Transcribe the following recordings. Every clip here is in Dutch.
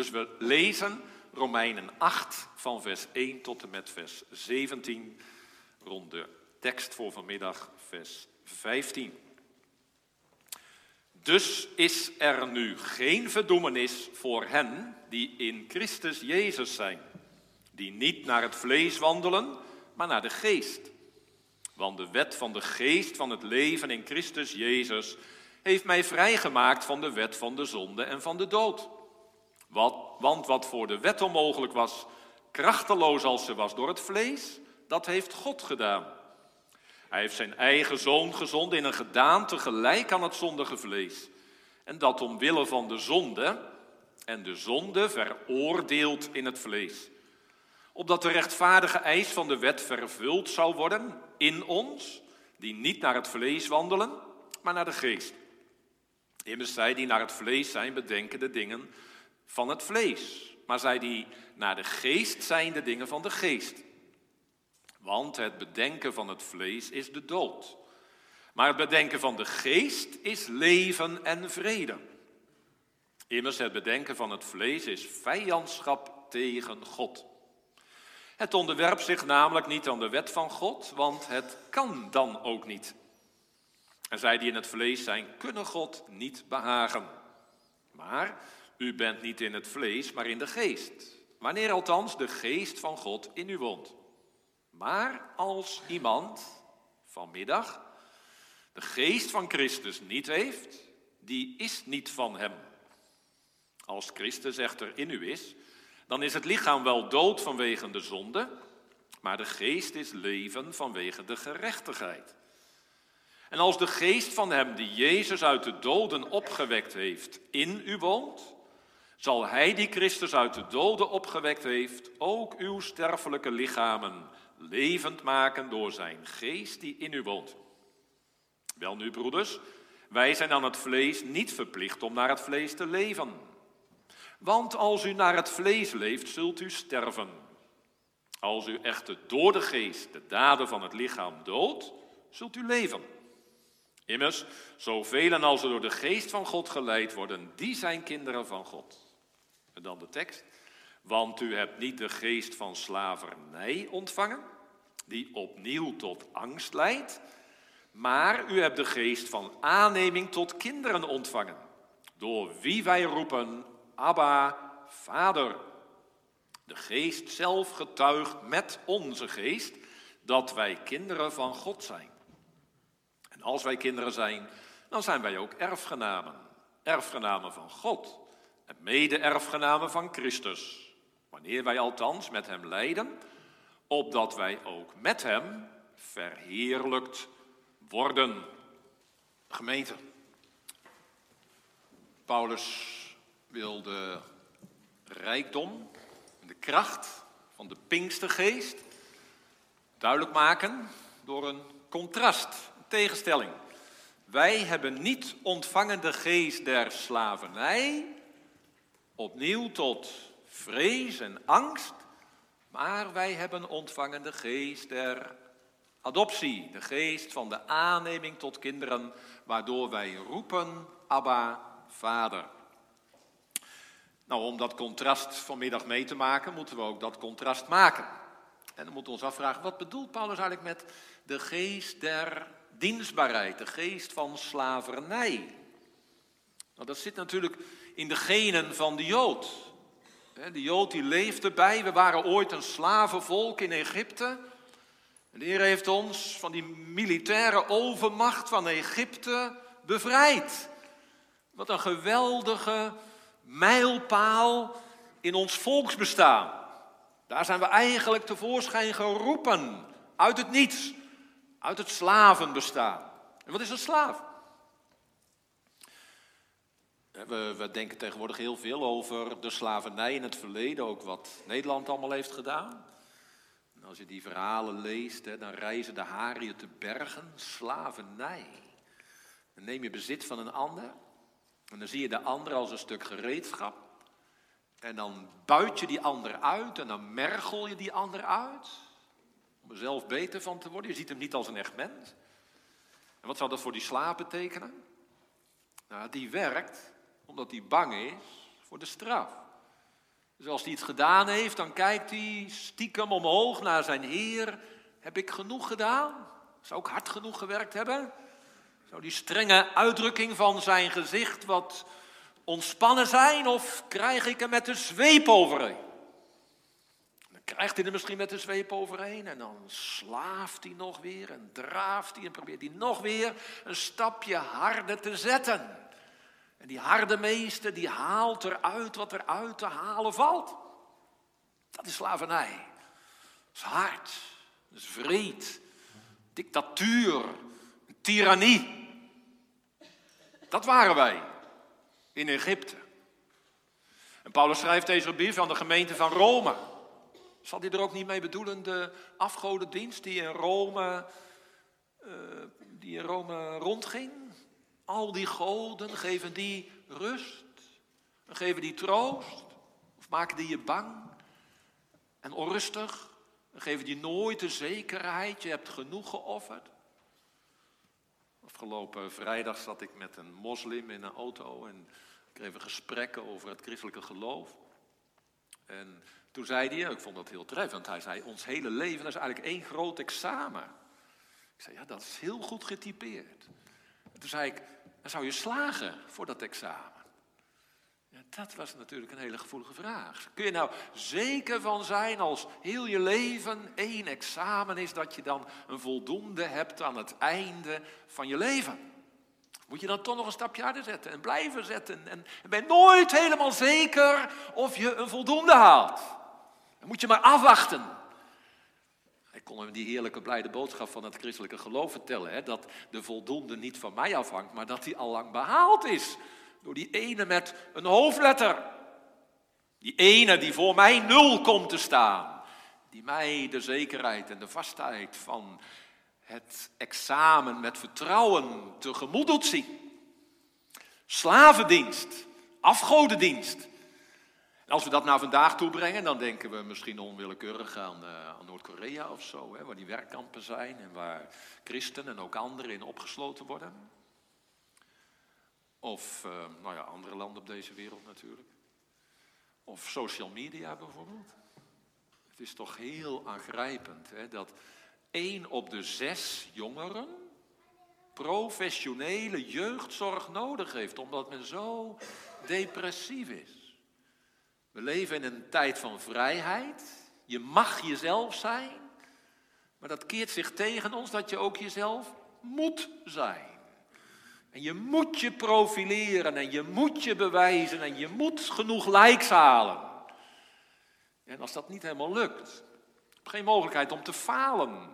Dus we lezen Romeinen 8 van vers 1 tot en met vers 17, rond de tekst voor vanmiddag vers 15. Dus is er nu geen verdoemenis voor hen die in Christus Jezus zijn, die niet naar het vlees wandelen, maar naar de geest. Want de wet van de geest van het leven in Christus Jezus heeft mij vrijgemaakt van de wet van de zonde en van de dood. Wat, want wat voor de wet onmogelijk was, krachteloos als ze was door het vlees, dat heeft God gedaan. Hij heeft zijn eigen zoon gezonden in een gedaante gelijk aan het zondige vlees. En dat omwille van de zonde, en de zonde veroordeeld in het vlees. Opdat de rechtvaardige eis van de wet vervuld zou worden in ons, die niet naar het vlees wandelen, maar naar de geest. Immers zij die naar het vlees zijn, bedenken de dingen van het vlees. Maar zij die naar de geest zijn, de dingen van de geest. Want het bedenken van het vlees is de dood. Maar het bedenken van de geest is leven en vrede. Immers het bedenken van het vlees is vijandschap tegen God. Het onderwerpt zich namelijk niet aan de wet van God, want het kan dan ook niet. En zij die in het vlees zijn, kunnen God niet behagen. Maar u bent niet in het vlees, maar in de geest. Wanneer althans de geest van God in u woont. Maar als iemand vanmiddag de geest van Christus niet heeft, die is niet van hem. Als Christus echter in u is, dan is het lichaam wel dood vanwege de zonde, maar de geest is leven vanwege de gerechtigheid. En als de geest van hem die Jezus uit de doden opgewekt heeft in u woont, zal hij die Christus uit de doden opgewekt heeft ook uw sterfelijke lichamen levend maken door zijn geest die in u woont. Wel nu, broeders, wij zijn aan het vlees niet verplicht om naar het vlees te leven. Want als u naar het vlees leeft, zult u sterven. Als u echter door de geest de daden van het lichaam doodt, zult u leven. Immers, zoveel als er door de geest van God geleid worden, die zijn kinderen van God. Dan de tekst. Want u hebt niet de geest van slavernij ontvangen, die opnieuw tot angst leidt, maar u hebt de geest van aanneming tot kinderen ontvangen, door wie wij roepen, Abba, Vader. De geest zelf getuigt met onze geest dat wij kinderen van God zijn. En als wij kinderen zijn, dan zijn wij ook erfgenamen. Erfgenamen van God en mede-erfgenamen van Christus. Wanneer wij althans met Hem lijden, opdat wij ook met Hem verheerlijkt worden. Gemeente. Paulus wil de rijkdom en de kracht van de Pinkstergeest duidelijk maken door een contrast, een tegenstelling. Wij hebben niet ontvangen de geest der slavernij, opnieuw tot vrees en angst, maar wij hebben ontvangen de geest der adoptie, de geest van de aanneming tot kinderen, waardoor wij roepen, Abba, Vader. Nou, om dat contrast vanmiddag mee te maken, moeten we ook dat contrast maken. En dan moeten we ons afvragen, wat bedoelt Paulus eigenlijk met de geest der dienstbaarheid, de geest van slavernij? Nou, dat zit natuurlijk in de genen van de Jood. De Jood die leefde bij, we waren ooit een slavenvolk in Egypte. De Heer heeft ons van die militaire overmacht van Egypte bevrijd. Wat een geweldige mijlpaal in ons volksbestaan. Daar zijn we eigenlijk tevoorschijn geroepen. Uit het niets. Uit het slavenbestaan. En wat is een slaaf? We, denken tegenwoordig heel veel over de slavernij in het verleden, ook wat Nederland allemaal heeft gedaan. En als je die verhalen leest, hè, dan reizen de haren te bergen, slavernij. Dan neem je bezit van een ander en dan zie je de ander als een stuk gereedschap. En dan buit je die ander uit en dan mergel je die ander uit. Om er zelf beter van te worden. Je ziet hem niet als een echt mens. En wat zou dat voor die slaap betekenen? Nou, die werkt omdat hij bang is voor de straf. Dus als hij iets gedaan heeft, dan kijkt hij stiekem omhoog naar zijn Heer. Heb ik genoeg gedaan? Zou ik hard genoeg gewerkt hebben? Zou die strenge uitdrukking van zijn gezicht wat ontspannen zijn of krijg ik er met de zweep overheen? Dan krijgt hij er misschien met de zweep overheen en dan slaaft hij nog weer en draaft hij en probeert hij nog weer een stapje harder te zetten. En die harde meester die haalt eruit wat er uit te halen valt. Dat is slavernij. Dat is hard, dat is vreed, dictatuur, tirannie. Dat waren wij in Egypte. En Paulus schrijft deze brief aan de gemeente van Rome. Zal hij er ook niet mee bedoelen, de afgodendienst die in Rome, uh, die in Rome rondging? Al die goden, geven die rust? Geven die troost? Of maken die je bang en onrustig? Geven die nooit de zekerheid, je hebt genoeg geofferd? Afgelopen vrijdag zat ik met een moslim in een auto en kregen gesprekken over het christelijke geloof. En toen zei hij, ik vond dat heel treffend, hij zei, ons hele leven is eigenlijk één groot examen. Ik zei, ja, dat is heel goed getypeerd. En toen zei ik, dan zou je slagen voor dat examen. Dat was natuurlijk een hele gevoelige vraag. Kun je nou zeker van zijn als heel je leven één examen is dat je dan een voldoende hebt aan het einde van je leven? Moet je dan toch nog een stapje harder zetten en blijven zetten en, en ben nooit helemaal zeker of je een voldoende haalt. Dan moet je maar afwachten. Ik kon hem die heerlijke blijde boodschap van het christelijke geloof vertellen. Hè, dat de voldoende niet van mij afhangt, maar dat die al lang behaald is. Door die ene met een hoofdletter. Die ene die voor mij nul komt te staan. Die mij de zekerheid en de vastheid van het examen met vertrouwen tegemoet doet zien. Slavendienst, afgodendienst. Als we dat naar vandaag toebrengen, dan denken we misschien onwillekeurig aan, uh, aan Noord-Korea of zo, hè, waar die werkkampen zijn en waar christenen en ook anderen in opgesloten worden. Of uh, nou ja, andere landen op deze wereld natuurlijk. Of social media bijvoorbeeld. Het is toch heel aangrijpend hè, dat één op de zes jongeren professionele jeugdzorg nodig heeft, omdat men zo depressief is. We leven in een tijd van vrijheid. Je mag jezelf zijn, maar dat keert zich tegen ons dat je ook jezelf moet zijn. En je moet je profileren en je moet je bewijzen en je moet genoeg likes halen. En als dat niet helemaal lukt, geen mogelijkheid om te falen.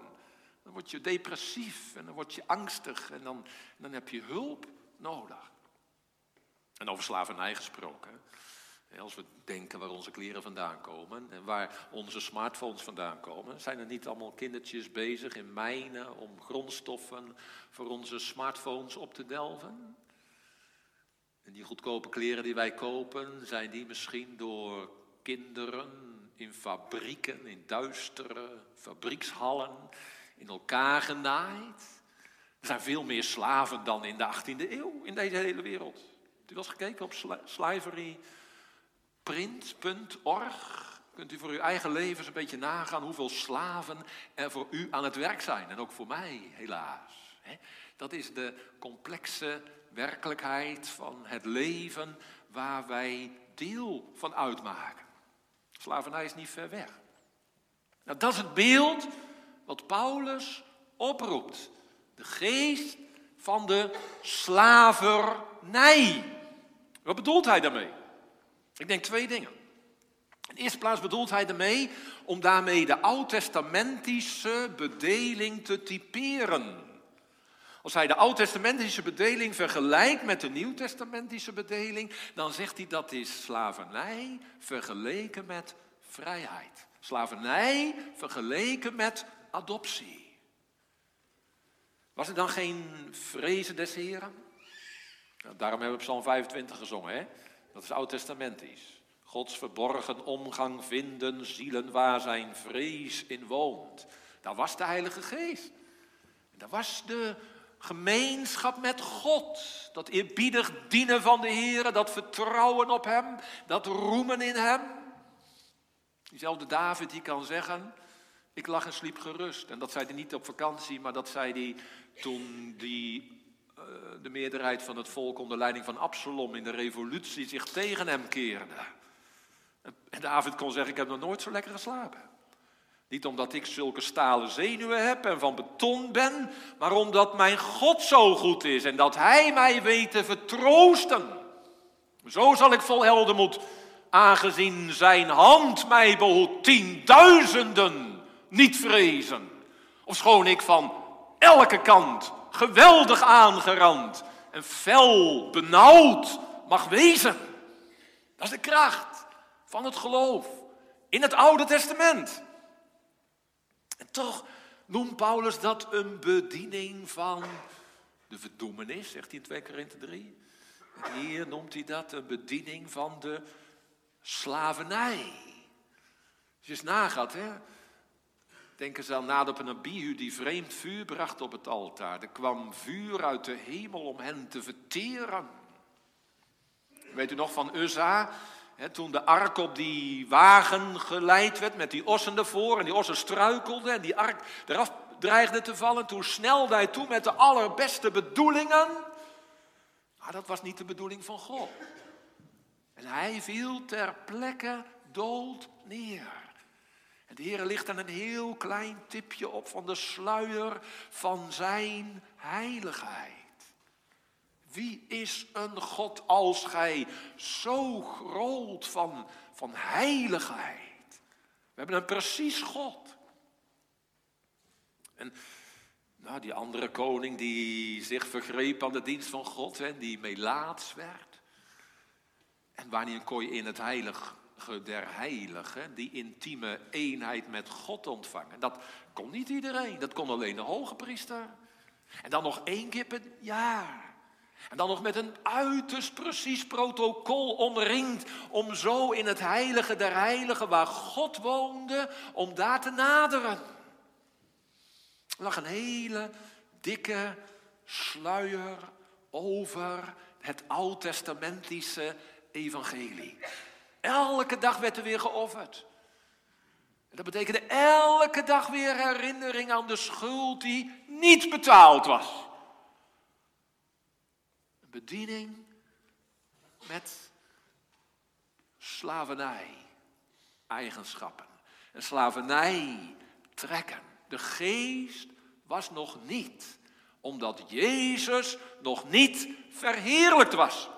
Dan word je depressief en dan word je angstig en dan, dan heb je hulp nodig. En over slavernij gesproken. Als we denken waar onze kleren vandaan komen en waar onze smartphones vandaan komen, zijn er niet allemaal kindertjes bezig in mijnen om grondstoffen voor onze smartphones op te delven? En die goedkope kleren die wij kopen, zijn die misschien door kinderen in fabrieken, in duistere fabriekshallen, in elkaar genaaid? Er zijn veel meer slaven dan in de 18e eeuw in deze hele wereld. U eens gekeken op slavery? print.org kunt u voor uw eigen levens een beetje nagaan hoeveel slaven er voor u aan het werk zijn. En ook voor mij, helaas. Dat is de complexe werkelijkheid van het leven waar wij deel van uitmaken. Slavernij is niet ver weg. Nou, dat is het beeld wat Paulus oproept. De geest van de slavernij. Wat bedoelt hij daarmee? Ik denk twee dingen. In de eerste plaats bedoelt hij ermee om daarmee de oud-testamentische bedeling te typeren. Als hij de oud-testamentische bedeling vergelijkt met de nieuw-testamentische bedeling, dan zegt hij dat is slavernij vergeleken met vrijheid. Slavernij vergeleken met adoptie. Was er dan geen vrezen des Heren? Nou, daarom hebben we Psalm 25 gezongen, hè? Dat is oud-testamentisch. Gods verborgen omgang vinden, zielen waar zijn vrees in woont. Daar was de Heilige Geest. Daar was de gemeenschap met God. Dat eerbiedig dienen van de Heer, dat vertrouwen op Hem, dat roemen in Hem. Diezelfde David die kan zeggen, ik lag en sliep gerust. En dat zei hij niet op vakantie, maar dat zei hij toen die, de meerderheid van het volk onder leiding van Absalom in de revolutie zich tegen hem keerde. En David kon zeggen, ik heb nog nooit zo lekker geslapen. Niet omdat ik zulke stalen zenuwen heb en van beton ben, maar omdat mijn God zo goed is en dat Hij mij weet te vertroosten. Zo zal ik vol heldenmoed, aangezien Zijn hand mij behoedt, tienduizenden niet vrezen. Ofschoon ik van elke kant geweldig aangerand en fel benauwd mag wezen. Dat is de kracht van het geloof in het Oude Testament. En toch noemt Paulus dat een bediening van de verdoemenis, zegt hij in 2 Korinthe 3. En hier noemt hij dat een bediening van de slavernij. Als je eens nagaat, hè. Denk eens aan Nadab en Abihu die vreemd vuur bracht op het altaar. Er kwam vuur uit de hemel om hen te verteren. Weet u nog van Uzza? toen de ark op die wagen geleid werd met die ossen ervoor en die ossen struikelden en die ark eraf dreigde te vallen, toen snelde hij toe met de allerbeste bedoelingen. Maar dat was niet de bedoeling van God. En hij viel ter plekke dood neer. En de Heer ligt dan een heel klein tipje op van de sluier van zijn heiligheid. Wie is een God als gij, zo groot van, van heiligheid? We hebben een precies God. En nou, die andere koning die zich vergreep aan de dienst van God en die melaats werd. En wanneer kon je in het heilige der heiligen, die intieme eenheid met God ontvangen? Dat kon niet iedereen, dat kon alleen de hoge priester. En dan nog één keer per jaar. En dan nog met een uiterst precies protocol omringd om zo in het heilige der heiligen waar God woonde, om daar te naderen. Er lag een hele dikke sluier over het oud-testamentische evangelie. Elke dag werd er weer geofferd. En dat betekende elke dag weer herinnering aan de schuld die niet betaald was bediening met slavernij eigenschappen. En slavernij trekken. De geest was nog niet, omdat Jezus nog niet verheerlijkt was.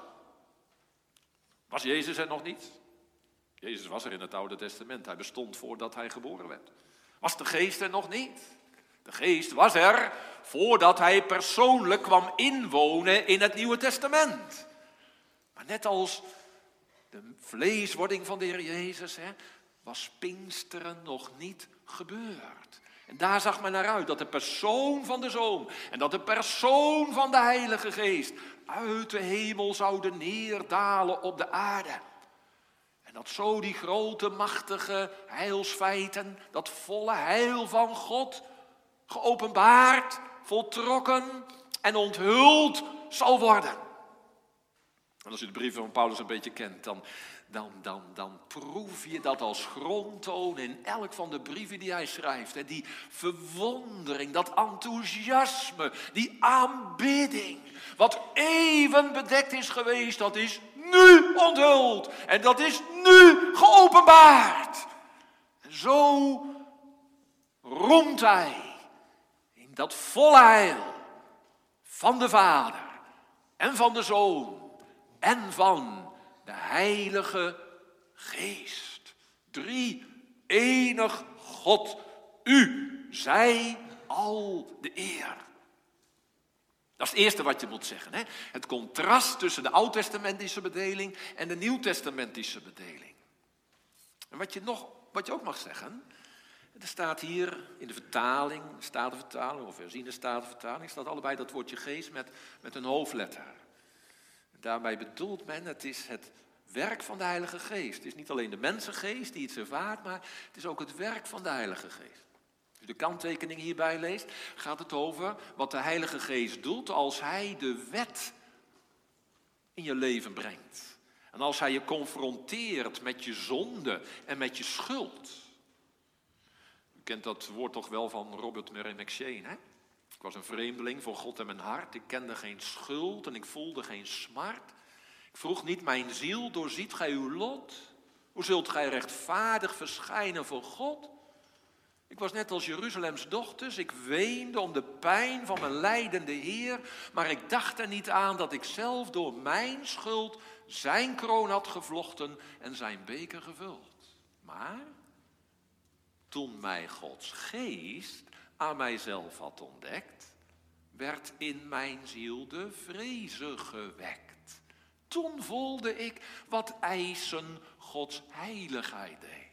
Was Jezus er nog niet? Jezus was er in het Oude Testament. Hij bestond voordat hij geboren werd. Was de geest er nog niet? De geest was er voordat hij persoonlijk kwam inwonen in het Nieuwe Testament. Maar net als de vleeswording van de Heer Jezus, hè, was Pinksteren nog niet gebeurd. En daar zag men naar uit dat de persoon van de Zoon en dat de persoon van de Heilige Geest uit de hemel zouden neerdalen op de aarde. En dat zo die grote, machtige heilsfeiten, dat volle heil van God, geopenbaard, voltrokken en onthuld zal worden. En als u de brieven van Paulus een beetje kent, dan, dan, dan, dan proef je dat als grondtoon in elk van de brieven die hij schrijft. En die verwondering, dat enthousiasme, die aanbidding. Wat even bedekt is geweest, dat is nu onthuld. En dat is nu geopenbaard. En zo roemt hij dat volle heil van de Vader en van de Zoon en van de Heilige Geest. Drie enig God, u zij al de eer. Dat is het eerste wat je moet zeggen. Hè? Het contrast tussen de Oud-testamentische bedeling en de Nieuw-testamentische bedeling. En wat je, nog, wat je ook mag zeggen, er staat hier in de vertaling, statenvertaling of herziene statenvertaling, staat allebei dat woordje geest met, met een hoofdletter. Daarbij bedoelt men, het is het werk van de Heilige Geest. Het is niet alleen de mensengeest die iets ervaart, maar het is ook het werk van de Heilige Geest. De kanttekening hierbij leest, gaat het over wat de Heilige Geest doet als Hij de wet in je leven brengt. En als hij je confronteert met je zonde en met je schuld. U kent dat woord toch wel van Robert Murray M'Cheyne, hè? Ik was een vreemdeling voor God en mijn hart. Ik kende geen schuld en ik voelde geen smart. Ik vroeg niet mijn ziel, doorziet gij uw lot? Hoe zult gij rechtvaardig verschijnen voor God? Ik was net als Jeruzalems dochters, ik weende om de pijn van mijn lijdende Heer, maar ik dacht er niet aan dat ik zelf door mijn schuld zijn kroon had gevlochten en zijn beker gevuld. Maar toen mij Gods geest aan mijzelf had ontdekt, werd in mijn ziel de vreze gewekt. Toen voelde ik wat eisen Gods heiligheid deed.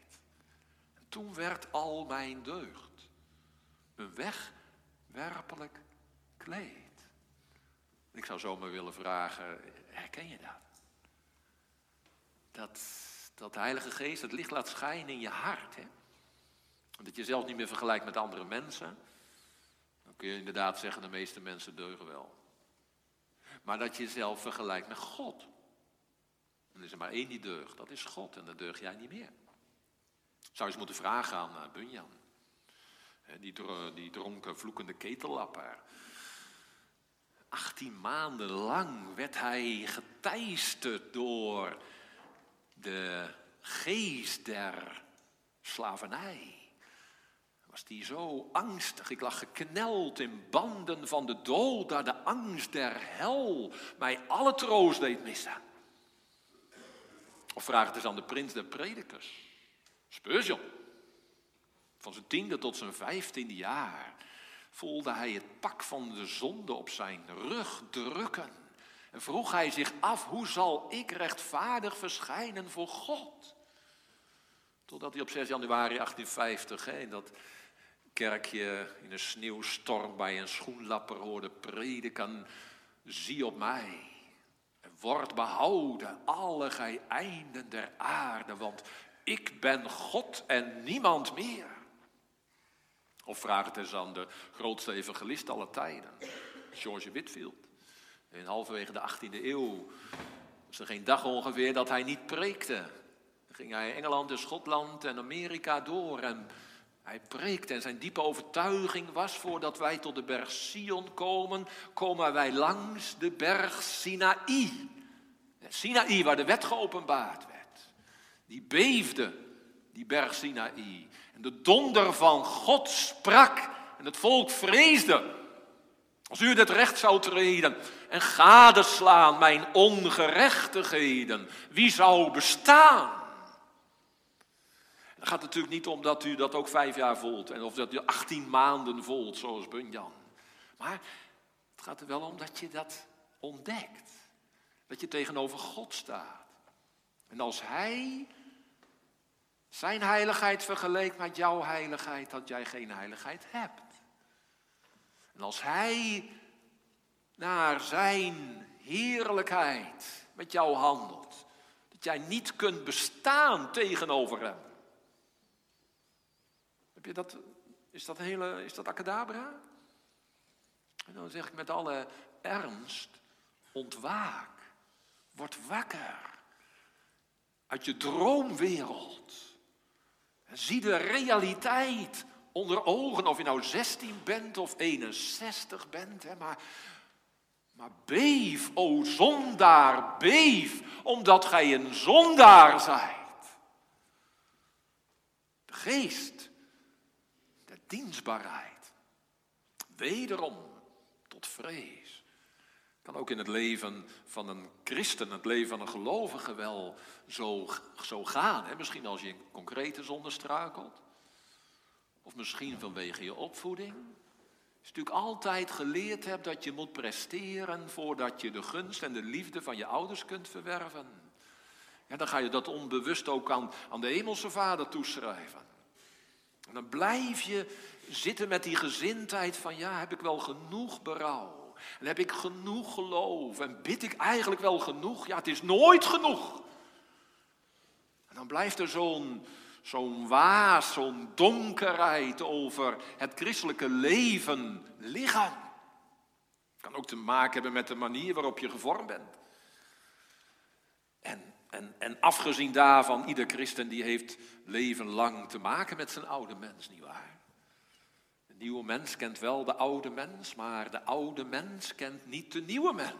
Toen werd al mijn deugd een wegwerpelijk kleed. Ik zou zomaar willen vragen, herken je dat? Dat, dat de Heilige Geest het licht laat schijnen in je hart. Hè? Dat je jezelf niet meer vergelijkt met andere mensen. Dan kun je inderdaad zeggen, de meeste mensen deugen wel. Maar dat je jezelf vergelijkt met God. Er is er maar één die deugt, dat is God. En dan deug jij niet meer. Zou eens moeten vragen aan uh, Bunyan. Die, die dronken, vloekende ketellapper. 18 maanden lang werd hij geteisterd door de geest der slavernij. Was die zo angstig, ik lag gekneld in banden van de dood, daar de angst der hel mij alle troost deed missen. Of vraag het eens aan de prins der predikers. Spurgeon. Van zijn tiende tot zijn vijftiende jaar voelde hij het pak van de zonde op zijn rug drukken. En vroeg hij zich af, hoe zal ik rechtvaardig verschijnen voor God? Totdat hij op 6 januari 1850 hè, in dat kerkje in een sneeuwstorm bij een schoenlapper hoorde prediken. Zie op mij en word behouden, alle gij der aarde, want ik ben God en niemand meer. Of vraag het eens aan de grootste evangelist aller tijden, George Whitfield. In halverwege de 18e eeuw was er geen dag ongeveer dat hij niet preekte. Dan ging hij Engeland en Schotland en Amerika door en hij preekte en zijn diepe overtuiging was voordat wij tot de berg Sion komen, komen wij langs de berg Sinaï. Sinaï waar de wet geopenbaard werd. Die beefde, die berg Sinaï. En de donder van God sprak en het volk vreesde. Als u het recht zou treden en gadeslaan mijn ongerechtigheden, wie zou bestaan? Het gaat natuurlijk niet om dat u dat ook vijf jaar voelt en of dat u 18 maanden voelt, zoals Bunyan. Maar het gaat er wel om dat je dat ontdekt. Dat je tegenover God staat. En als Hij zijn heiligheid vergeleek met jouw heiligheid, dat jij geen heiligheid hebt. En als Hij naar Zijn heerlijkheid met jou handelt, dat jij niet kunt bestaan tegenover Hem. Heb je dat, is dat hele, is dat acadabra? En dan zeg ik met alle ernst, ontwaak, word wakker uit je droomwereld. Zie de realiteit onder ogen, of je nou 16 bent of 61 bent. Hè, maar, maar beef, o zondaar, beef, omdat gij een zondaar zijt. De geest, de dienstbaarheid, wederom tot vrees. Kan ook in het leven van een christen, het leven van een gelovige wel zo, zo gaan. Hè? Misschien als je in concrete zonde struikelt. Of misschien vanwege je opvoeding. Als je natuurlijk altijd geleerd hebt dat je moet presteren voordat je de gunst en de liefde van je ouders kunt verwerven. Ja, dan ga je dat onbewust ook aan, aan de hemelse vader toeschrijven. En dan blijf je zitten met die gezindheid van ja, heb ik wel genoeg berouw? En heb ik genoeg geloof? En bid ik eigenlijk wel genoeg? Ja, het is nooit genoeg. En dan blijft er zo'n zo'n waas, zo'n donkerheid over het christelijke leven liggen. Kan ook te maken hebben met de manier waarop je gevormd bent. En, En, en afgezien daarvan, ieder christen die heeft leven lang te maken met zijn oude mens, nietwaar? Nieuwe mens kent wel de oude mens, maar de oude mens kent niet de nieuwe mens.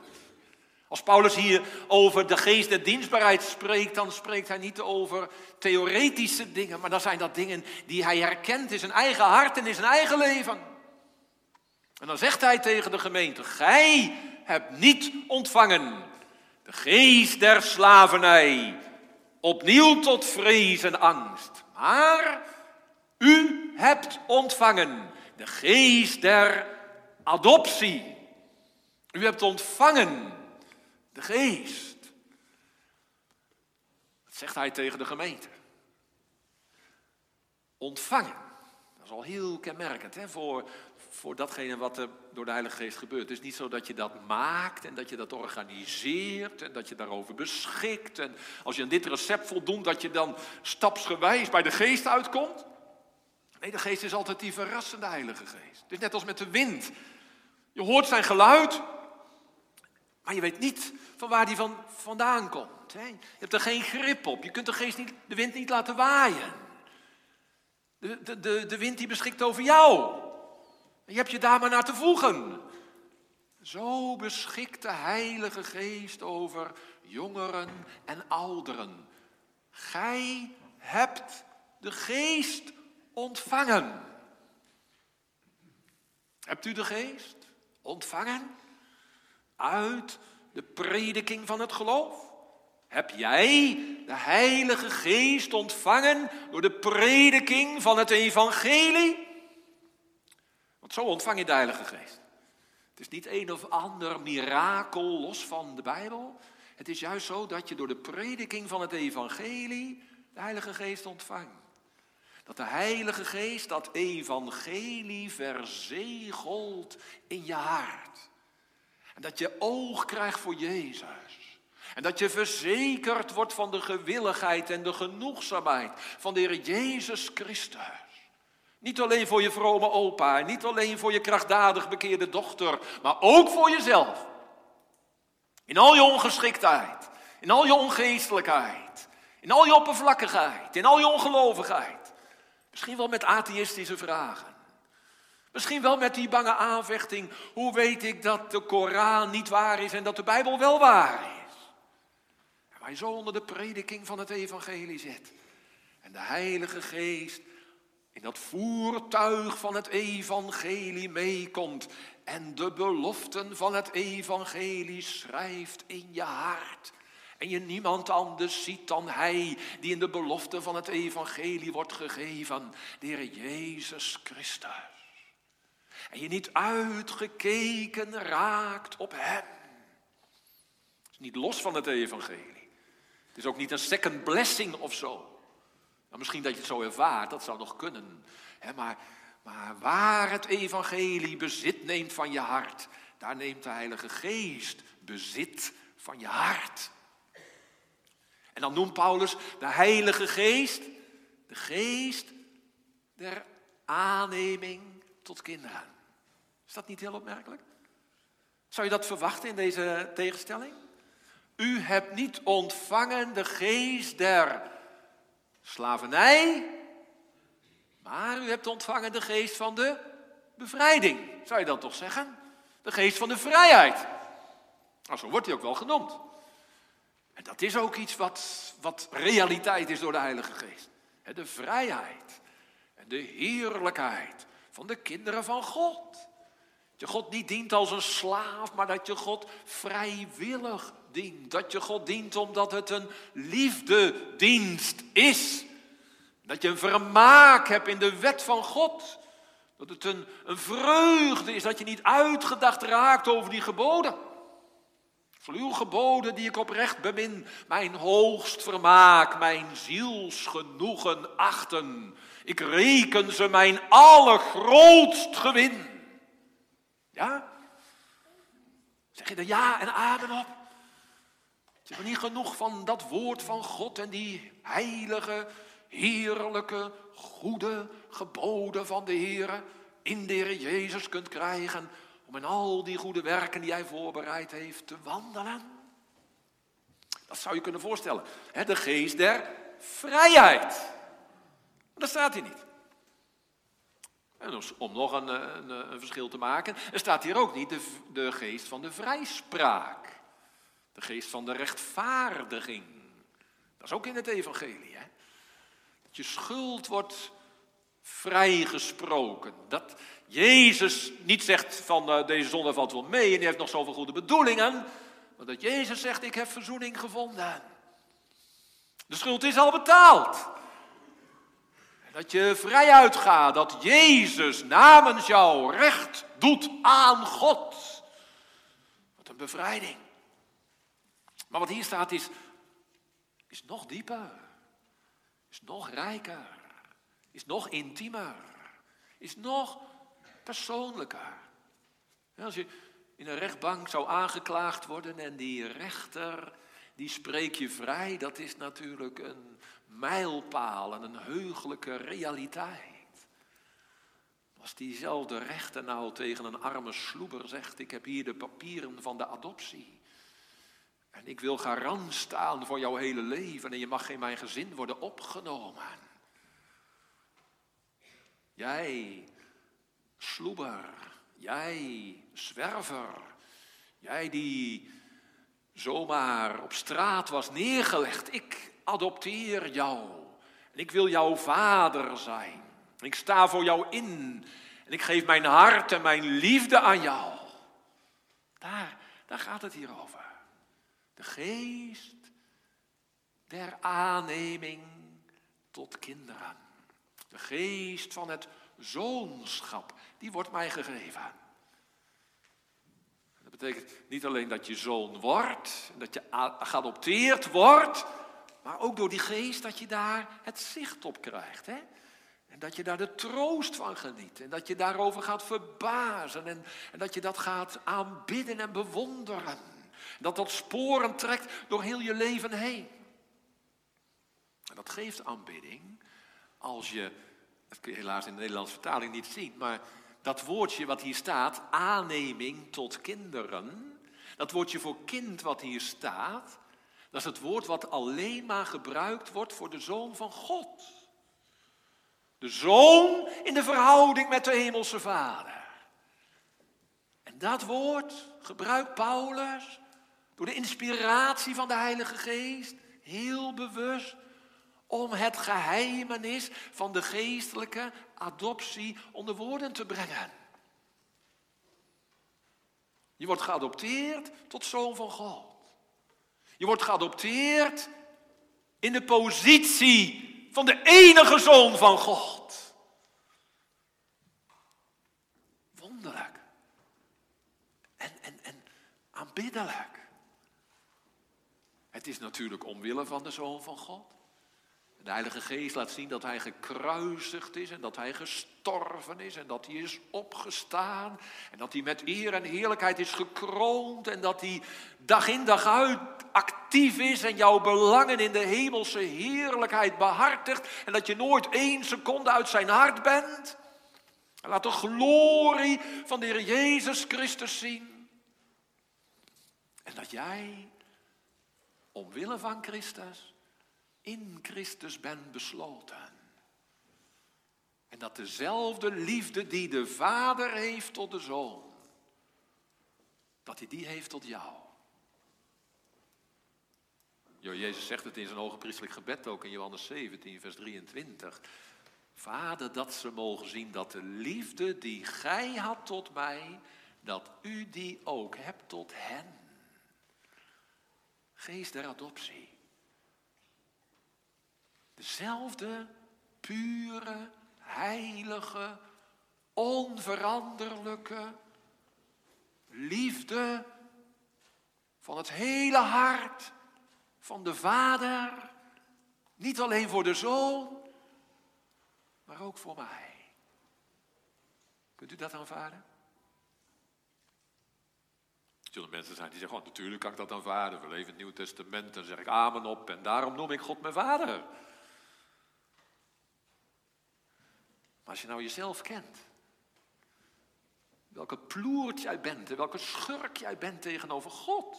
Als Paulus hier over de geest der dienstbaarheid spreekt, dan spreekt hij niet over theoretische dingen, maar dan zijn dat dingen die hij herkent in zijn eigen hart en in zijn eigen leven. En dan zegt hij tegen de gemeente: Gij hebt niet ontvangen de geest der slavernij, opnieuw tot vrees en angst, maar u hebt ontvangen de geest der adoptie. U hebt ontvangen de geest. Dat zegt hij tegen de gemeente. Ontvangen. Dat is al heel kenmerkend hè, voor, voor datgene wat er door de Heilige Geest gebeurt. Het is niet zo dat je dat maakt en dat je dat organiseert en dat je daarover beschikt. En als je aan dit recept voldoet, dat je dan stapsgewijs bij de Geest uitkomt. Nee, de Geest is altijd die verrassende Heilige Geest. Het is net als met de wind. Je hoort zijn geluid, maar je weet niet van waar die van, vandaan komt. Hè? Je hebt er geen grip op. Je kunt de, geest niet, de wind niet laten waaien. De, de, de, wind die beschikt over jou. Je hebt je daar maar naar te voegen. Zo beschikt de Heilige Geest over jongeren en ouderen. Gij hebt de Geest ontvangen. Hebt u de Geest ontvangen? uit de prediking van het geloof? Heb jij de Heilige Geest ontvangen door de prediking van het Evangelie? Want zo ontvang je de Heilige Geest. Het is niet een of ander mirakel los van de Bijbel. Het is juist zo dat je door de prediking van het Evangelie de Heilige Geest ontvangt. Dat de Heilige Geest dat Evangelie verzegelt in je hart. En dat je oog krijgt voor Jezus. En dat je verzekerd wordt van de gewilligheid en de genoegzaamheid van de Heer Jezus Christus. Niet alleen voor je vrome opa, niet alleen voor je krachtdadig bekeerde dochter, maar ook voor jezelf. In al je ongeschiktheid, in al je ongeestelijkheid, in al je oppervlakkigheid, in al je ongelovigheid. Misschien wel met atheïstische vragen. Misschien wel met die bange aanvechting. Hoe weet ik dat de Koran niet waar is en dat de Bijbel wel waar is? En waar je zo onder de prediking van het evangelie zit. En de Heilige Geest in dat voertuig van het evangelie meekomt. En de beloften van het evangelie schrijft in je hart. En je niemand anders ziet dan Hij die in de belofte van het evangelie wordt gegeven. De Heer Jezus Christus en je niet uitgekeken raakt op Hem. Het is niet los van het evangelie. Het is ook niet een second blessing of zo. Nou, misschien dat je het zo ervaart, dat zou nog kunnen. maar, maar waar het evangelie bezit neemt van je hart, daar neemt de Heilige Geest bezit van je hart. En dan noemt Paulus de Heilige Geest de geest der aanneming tot kinderen. Is dat niet heel opmerkelijk? Zou je dat verwachten in deze tegenstelling? U hebt niet ontvangen de geest der slavernij, maar u hebt ontvangen de geest van de bevrijding. Zou je dat toch zeggen? De geest van de vrijheid. Nou, zo wordt hij ook wel genoemd. En dat is ook iets wat, wat realiteit is door de Heilige Geest. De vrijheid en de heerlijkheid van de kinderen van God. Dat je God niet dient als een slaaf, maar dat je God vrijwillig dient. Dat je God dient omdat het een liefdedienst is. Dat je een vermaak hebt in de wet van God. Dat het een, een vreugde is, dat je niet uitgedacht raakt over die geboden. Voor uw geboden die ik oprecht bemin, mijn hoogst vermaak, mijn zielsgenoegen achten. Ik reken ze mijn allergrootst gewin. Ja? Zeg je er ja en amen op? Is er niet genoeg van dat woord van God en die heilige, heerlijke, goede geboden van de Heer in de Heer Jezus kunt krijgen om in al die goede werken die Hij voorbereid heeft te wandelen? Dat zou je kunnen voorstellen. De geest der vrijheid. Maar dat staat hier niet. En dus om nog een, een, een, verschil te maken, er staat hier ook niet de, de geest van de vrijspraak. De geest van de rechtvaardiging. Dat is ook in het evangelie. Hè? Dat je schuld wordt vrijgesproken. Dat Jezus niet zegt van uh, deze zonde valt wel mee en die heeft nog zoveel goede bedoelingen. Maar dat Jezus zegt ik heb verzoening gevonden. De schuld is al betaald. Dat je vrij uitgaat, dat Jezus namens jou recht doet aan God. Wat een bevrijding. Maar wat hier staat is, is nog dieper, is nog rijker, is nog intiemer, is nog persoonlijker. Als je in een rechtbank zou aangeklaagd worden en die rechter die spreek je vrij, dat is natuurlijk een mijlpaal en een heugelijke realiteit. Als diezelfde rechter nou tegen een arme sloeber zegt, ik heb hier de papieren van de adoptie. En ik wil garant staan voor jouw hele leven en je mag in mijn gezin worden opgenomen. Jij, sloeber, jij, zwerver, jij die zomaar op straat was neergelegd. Ik adopteer jou. En ik wil jouw vader zijn. ik sta voor jou in. En ik geef mijn hart en mijn liefde aan jou. Daar, daar gaat het hier over. De geest der aanneming tot kinderen. De geest van het zoonschap, die wordt mij gegeven. Dat betekent niet alleen dat je zoon wordt, dat je geadopteerd wordt, maar ook door die geest dat je daar het zicht op krijgt. Hè? En dat je daar de troost van geniet. En dat je daarover gaat verbazen. En, en dat je dat gaat aanbidden en bewonderen. Dat dat sporen trekt door heel je leven heen. En dat geeft aanbidding als je, dat kun je helaas in de Nederlandse vertaling niet zien, maar dat woordje wat hier staat, aanneming tot kinderen, dat woordje voor kind wat hier staat, dat is het woord wat alleen maar gebruikt wordt voor de zoon van God. De zoon in de verhouding met de hemelse vader. En dat woord gebruikt Paulus door de inspiratie van de Heilige Geest heel bewust om het geheimenis van de geestelijke adoptie onder woorden te brengen. Je wordt geadopteerd tot zoon van God. Je wordt geadopteerd in de positie van de enige zoon van God. Wonderlijk. En, en, en aanbiddelijk. Het is natuurlijk omwille van de zoon van God. De Heilige Geest laat zien dat hij gekruisigd is en dat hij gestorven is en dat hij is opgestaan en dat hij met eer en heerlijkheid is gekroond en dat hij dag in dag uit actief is en jouw belangen in de hemelse heerlijkheid behartigt en dat je nooit één seconde uit zijn hart bent. En laat de glorie van de Heer Jezus Christus zien. En dat jij, omwille van Christus, in Christus ben besloten. En dat dezelfde liefde die de Vader heeft tot de Zoon, dat hij die heeft tot jou. Jo, Jezus zegt het in zijn hoge priestelijk gebed ook in Johannes 17, vers 23. Vader, dat ze mogen zien dat de liefde die gij had tot mij, dat u die ook hebt tot hen. Geest der adoptie. Dezelfde pure, heilige, onveranderlijke liefde van het hele hart van de Vader. Niet alleen voor de Zoon, maar ook voor mij. Kunt u dat aanvaarden? Zullen mensen zijn die zeggen, oh, natuurlijk kan ik dat aanvaarden. We leven het Nieuwe Testament, dan zeg ik amen op en daarom noem ik God mijn Vader. Maar als je nou jezelf kent, welke ploert jij bent en welke schurk jij bent tegenover God.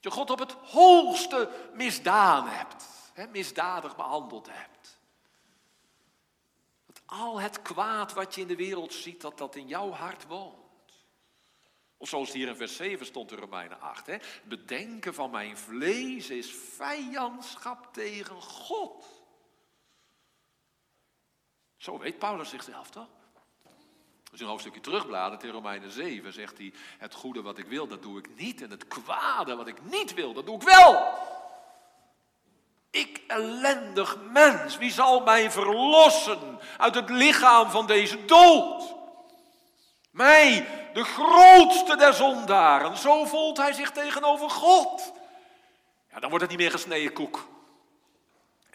Dat je God op het hoogste misdaan hebt. Hè, misdadig behandeld hebt. Dat al het kwaad wat je in de wereld ziet, dat dat in jouw hart woont. Of zoals hier in vers 7 stond in Romeinen 8. Hè? Bedenken van mijn vlees is vijandschap tegen God. Zo weet Paulus zichzelf toch? Als je een hoofdstukje terugbladert in Romeinen 7, zegt hij: Het goede wat ik wil, dat doe ik niet. En het kwade wat ik niet wil, dat doe ik wel. Ik ellendig mens, wie zal mij verlossen uit het lichaam van deze dood? Mij, de grootste der zondaren. Zo voelt hij zich tegenover God. Ja, dan wordt het niet meer gesneden koek.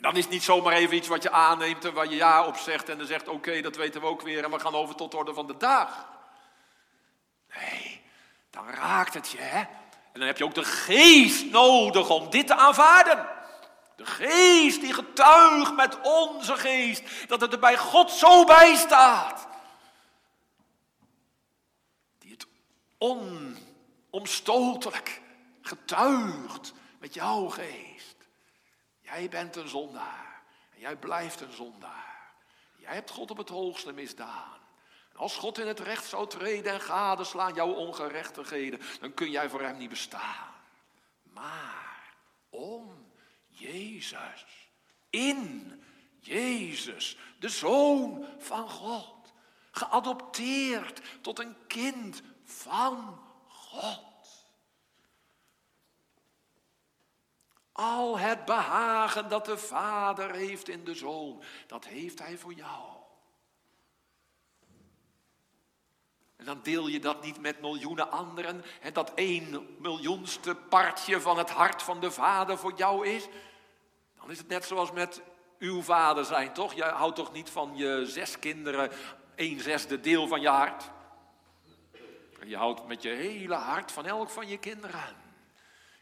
En dan is het niet zomaar even iets wat je aanneemt en waar je ja op zegt en dan zegt oké, dat weten we ook weer en we gaan over tot de orde van de dag. Nee, dan raakt het je, hè? En dan heb je ook de geest nodig om dit te aanvaarden. De geest die getuigt met onze geest dat het er bij God zo bij staat. onomstotelijk getuigt met jouw geest. Jij bent een zondaar en jij blijft een zondaar. Jij hebt God op het hoogste misdaan. En als God in het recht zou treden en gadeslaan jouw ongerechtigheden, dan kun jij voor hem niet bestaan. Maar om Jezus, in Jezus, de Zoon van God, geadopteerd tot een kind van God. Al het behagen dat de Vader heeft in de Zoon, dat heeft Hij voor jou. En dan deel je dat niet met miljoenen anderen. En dat één miljoenste partje van het hart van de Vader voor jou is. Dan is het net zoals met uw vader zijn, toch? Je houdt toch niet van je zes kinderen een zesde deel van je hart? Je houdt met je hele hart van elk van je kinderen.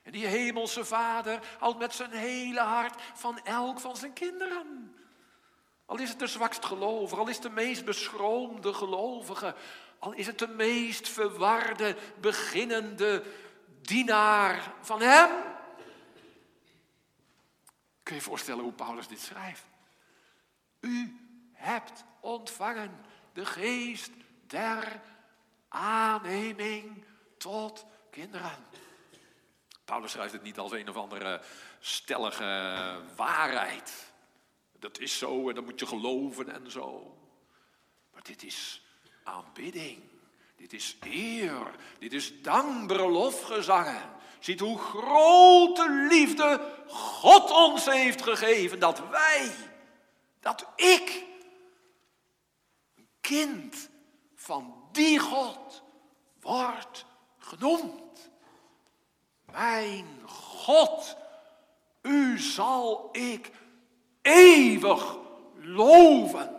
En die hemelse vader houdt met zijn hele hart van elk van zijn kinderen. Al is het de zwakst gelovige, al is het de meest beschroomde gelovige, al is het de meest verwarde, beginnende dienaar van hem. Kun je je voorstellen hoe Paulus dit schrijft? U hebt ontvangen de geest der aanneming tot kinderen. Paulus schrijft het niet als een of andere stellige waarheid. Dat is zo en dat moet je geloven en zo. Maar dit is aanbidding. Dit is eer. Dit is dankbare lofgezangen. Ziet hoe grote liefde God ons heeft gegeven. Dat wij, dat ik, een kind van die God wordt genoemd. Mijn God, u zal ik eeuwig loven,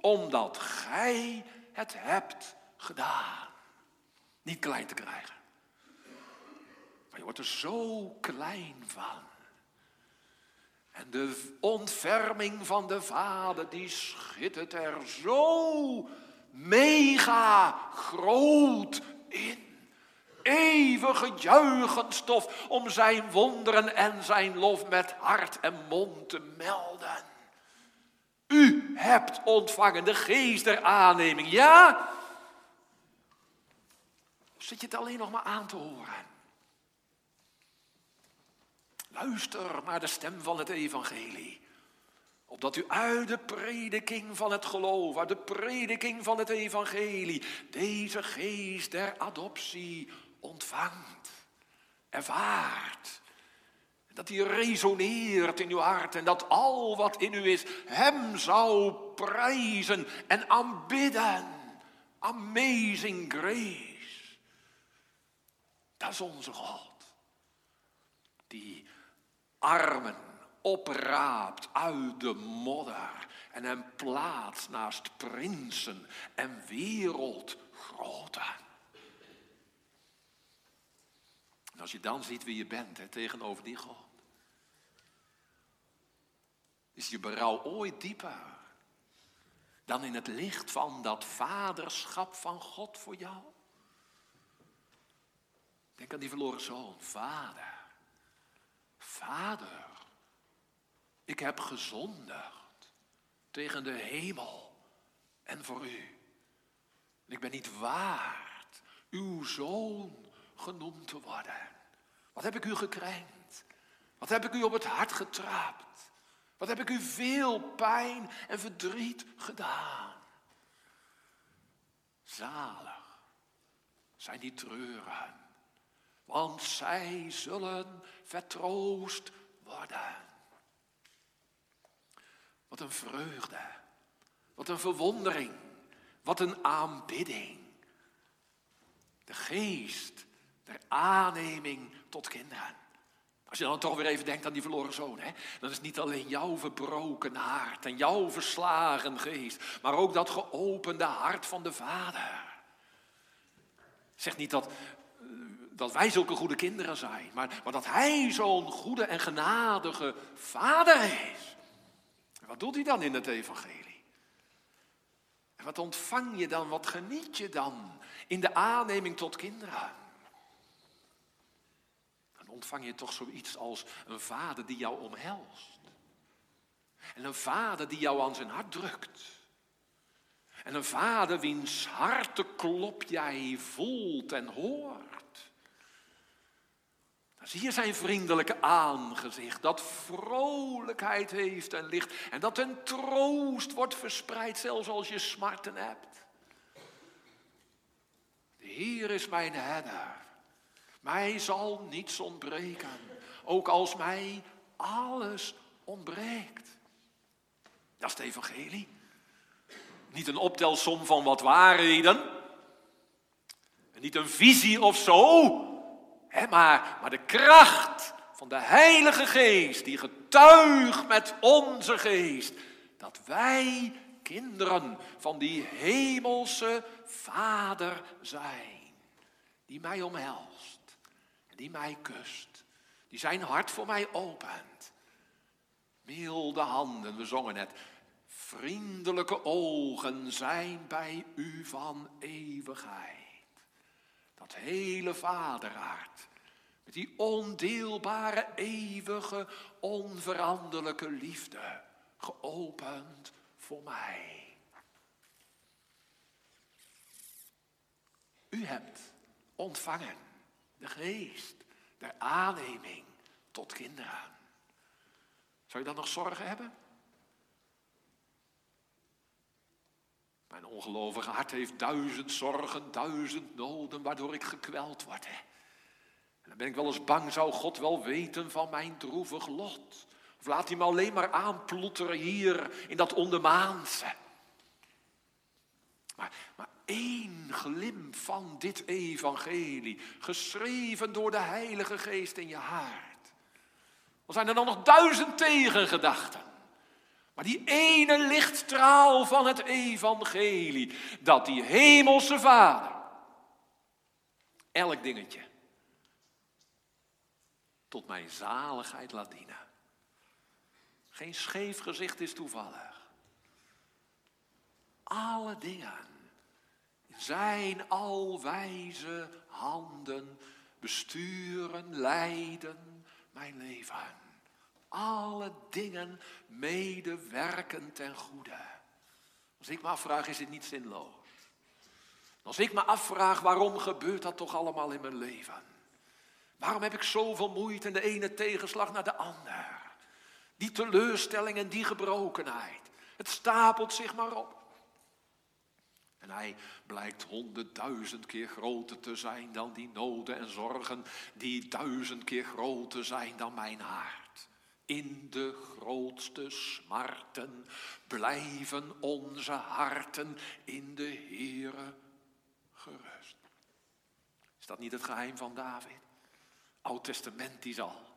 omdat gij het hebt gedaan. Niet klein te krijgen. Maar je wordt er zo klein van. En de ontferming van de Vader, die schittert er zo mega groot in. Eeuwige juichenstof om zijn wonderen en zijn lof met hart en mond te melden. U hebt ontvangen de geest der aanneming, ja? Zit je het alleen nog maar aan te horen? Luister naar de stem van het evangelie. Opdat u uit de prediking van het geloof, uit de prediking van het evangelie, deze geest der adoptie ontvangt, ervaart. Dat die resoneert in uw hart en dat al wat in u is, Hem zou prijzen en aanbidden. Amazing grace. Dat is onze God. Die armen opraapt uit de modder en hem plaatst naast prinsen en wereldgrote. En als je dan ziet wie je bent tegenover die God, is je berouw ooit dieper dan in het licht van dat vaderschap van God voor jou? Denk aan die verloren zoon, vader. Vader, ik heb gezondigd tegen de hemel en voor u. Ik ben niet waard uw zoon genoemd te worden. Wat heb ik u gekrenkt? Wat heb ik u op het hart getrapt? Wat heb ik u veel pijn en verdriet gedaan? Zalig zijn die treuren, want zij zullen vertroost worden. Wat een vreugde, wat een verwondering, wat een aanbidding. De geest der aanneming tot kinderen. Als je dan toch weer even denkt aan die verloren zoon, hè, dan is niet alleen jouw verbroken hart en jouw verslagen geest, maar ook dat geopende hart van de Vader. Zeg niet dat, eh, dat wij zulke goede kinderen zijn, maar, maar dat Hij zo'n goede en genadige Vader is. Wat doet Hij dan in het Evangelie? Wat ontvang je dan, wat geniet je dan in de aanneming tot kinderen? Ontvang je toch zoiets als een vader die jou omhelst. En een vader die jou aan zijn hart drukt. En een vader wiens harteklop jij voelt en hoort. Dan zie je zijn vriendelijke aangezicht, dat vrolijkheid heeft en licht. En dat een troost wordt verspreid, zelfs als je smarten hebt. De Heer is mijn herder. Mij zal niets ontbreken, ook als mij alles ontbreekt. Dat is het evangelie. Niet een optelsom van wat waarheden. En niet een visie of zo. Hè, maar, maar de kracht van de Heilige Geest die getuigt met onze geest. Dat wij kinderen van die hemelse Vader zijn. Die mij omhelst die mij kust, die zijn hart voor mij opent. Milde handen, we zongen het. Vriendelijke ogen zijn bij u van eeuwigheid. Dat hele vaderhart, met die ondeelbare, eeuwige, onveranderlijke liefde, geopend voor mij. U hebt ontvangen de geest de aanneming tot kinderen. Zou je dan nog zorgen hebben? Mijn ongelovige hart heeft duizend zorgen, duizend noden, waardoor ik gekweld word. Hè? En dan ben ik wel eens bang, zou God wel weten van mijn droevig lot? Of laat hij me alleen maar aanploeteren hier in dat ondermaanse? Maar, één glimp van dit evangelie, geschreven door de Heilige Geest in je hart. Dan zijn er dan nog duizend tegengedachten. Maar die ene lichtstraal van het evangelie, dat die hemelse Vader elk dingetje tot mijn zaligheid laat dienen. Geen scheef gezicht is toevallig. Alle dingen zijn alwijze handen besturen, leiden mijn leven. Alle dingen medewerken ten goede. Als ik me afvraag, is dit niet zinloos? Als ik me afvraag, waarom gebeurt dat toch allemaal in mijn leven? Waarom heb ik zoveel moeite en de ene tegenslag naar de ander? Die teleurstelling en die gebrokenheid. Het stapelt zich maar op. En hij blijkt honderdduizend keer groter te zijn dan die noden en zorgen, die duizend keer groter zijn dan mijn hart. In de grootste smarten blijven onze harten in de Heere gerust. Is dat niet het geheim van David? Oud-testamentisch al.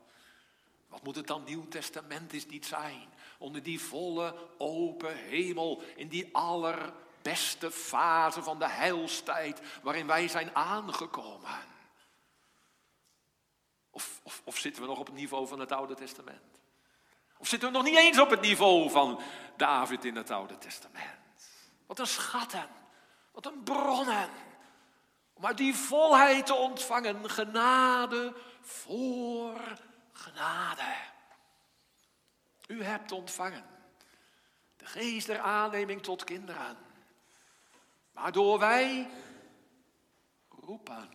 Wat moet het dan Nieuw Testamentisch niet zijn? Onder die volle open hemel, in die aller beste fase van de heilstijd waarin wij zijn aangekomen. Of, of, of zitten we nog op het niveau van het Oude Testament? Of zitten we nog niet eens op het niveau van David in het Oude Testament? Wat een schatten, wat een bronnen. Om uit die volheid te ontvangen genade voor genade. U hebt ontvangen de geest der aanneming tot kinderen, waardoor wij roepen.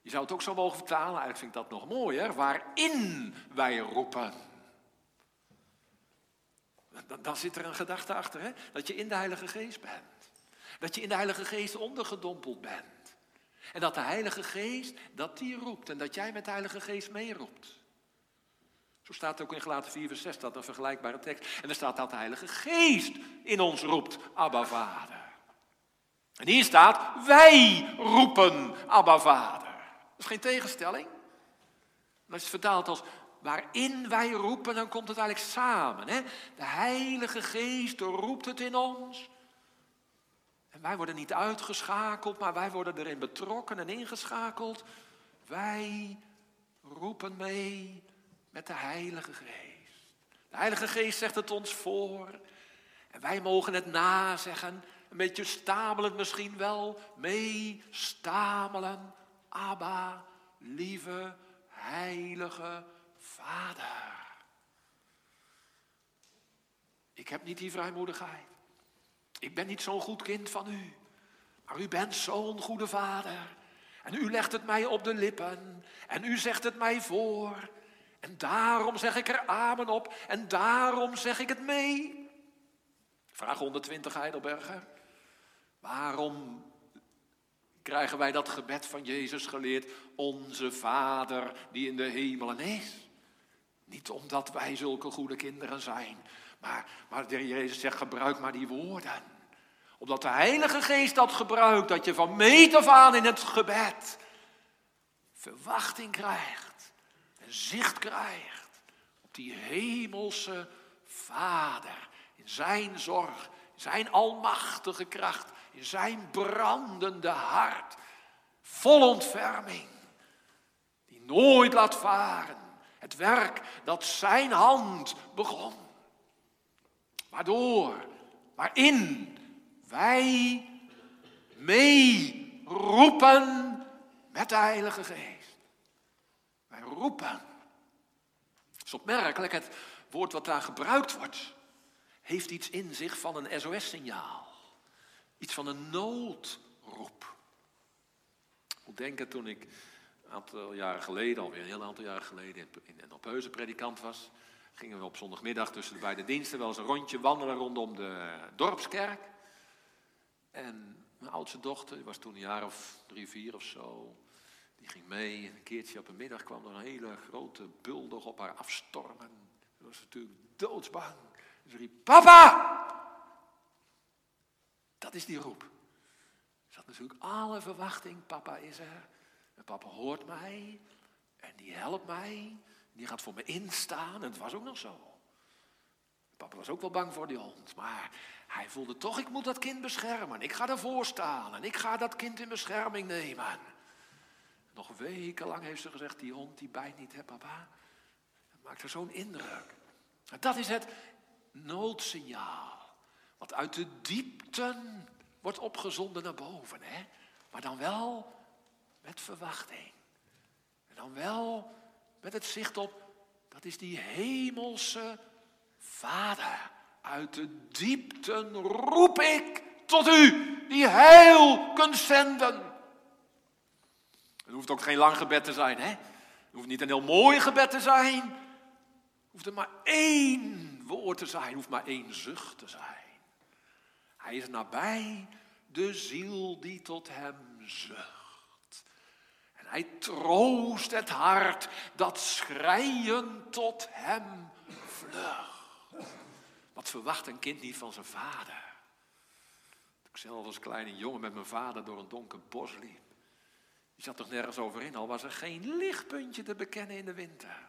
Je zou het ook zo mogen vertalen, eigenlijk vind ik dat nog mooier, waarin wij roepen. Dan, dan zit er een gedachte achter, hè? dat je in de Heilige Geest bent. Dat je in de Heilige Geest ondergedompeld bent. En dat de Heilige Geest, dat die roept en dat jij met de Heilige Geest meeroept. Zo staat ook in Gelaten 4 vers 6, dat een vergelijkbare tekst. En er staat dat de Heilige Geest in ons roept, Abba Vader. En hier staat, wij roepen Abba Vader. Dat is geen tegenstelling. je het vertaalt als waarin wij roepen, dan komt het eigenlijk samen. Hè? De Heilige Geest roept het in ons. En wij worden niet uitgeschakeld, maar wij worden erin betrokken en ingeschakeld. Wij roepen mee met de Heilige Geest. De Heilige Geest zegt het ons voor. En wij mogen het nazeggen. Een beetje stamelend misschien wel. Mee stamelen. Abba, lieve, heilige Vader. Ik heb niet die vrijmoedigheid. Ik ben niet zo'n goed kind van u. Maar u bent zo'n goede vader. En u legt het mij op de lippen. En u zegt het mij voor. En daarom zeg ik er amen op. En daarom zeg ik het mee. Vraag 120 Heidelberger. Waarom krijgen wij dat gebed van Jezus geleerd? Onze Vader die in de hemelen is. Niet omdat wij zulke goede kinderen zijn. Maar, maar de Jezus zegt, gebruik maar die woorden. Omdat de Heilige Geest dat gebruikt, dat je van meet af aan in het gebed verwachting krijgt. Zicht krijgt op die hemelse Vader. In zijn zorg, in zijn almachtige kracht, in zijn brandende hart. Vol ontferming. Die nooit laat varen. Het werk dat zijn hand begon. Waardoor, waarin wij mee roepen met de Heilige Geest. Roepen. Het is opmerkelijk, het woord wat daar gebruikt wordt, heeft iets in zich van een SOS-signaal. Iets van een noodroep. Ik moet denken toen ik een aantal jaren geleden, alweer een heel aantal jaren geleden, in een Opheuzen predikant was, gingen we op zondagmiddag tussen de beide diensten wel eens een rondje wandelen rondom de dorpskerk. En mijn oudste dochter, die was toen een jaar of drie, vier of zo, die ging mee. En een keertje op een middag kwam er een hele grote bulldog op haar afstormen. Ze was natuurlijk doodsbang. Ze riep, papa! Dat is die roep. Ze had natuurlijk alle verwachting, papa is er. En papa hoort mij. En die helpt mij. Die gaat voor me instaan. En het was ook nog zo. Papa was ook wel bang voor die hond. Maar hij voelde toch, ik moet dat kind beschermen. Ik ga ervoor staan. En ik ga dat kind in bescherming nemen. Nog wekenlang heeft ze gezegd, die hond die bijt niet, hè papa. Dat maakt er zo'n indruk. Dat is het noodsignaal. Wat uit de diepten wordt opgezonden naar boven. Hè? Maar dan wel met verwachting. En dan wel met het zicht op, dat is die hemelse Vader. Uit de diepten roep ik tot u, die heil kunt zenden. Het hoeft ook geen lang gebed te zijn, hè? Het hoeft niet een heel mooi gebed te zijn. Het hoeft er maar één woord te zijn, het hoeft maar één zucht te zijn. Hij is nabij de ziel die tot hem zucht. En hij troost het hart dat schreien tot hem vlucht. Wat verwacht een kind niet van zijn vader? Ik zelf als kleine jongen met mijn vader door een donker bos liep. Je zat toch nergens over in, al was er geen lichtpuntje te bekennen in de winter.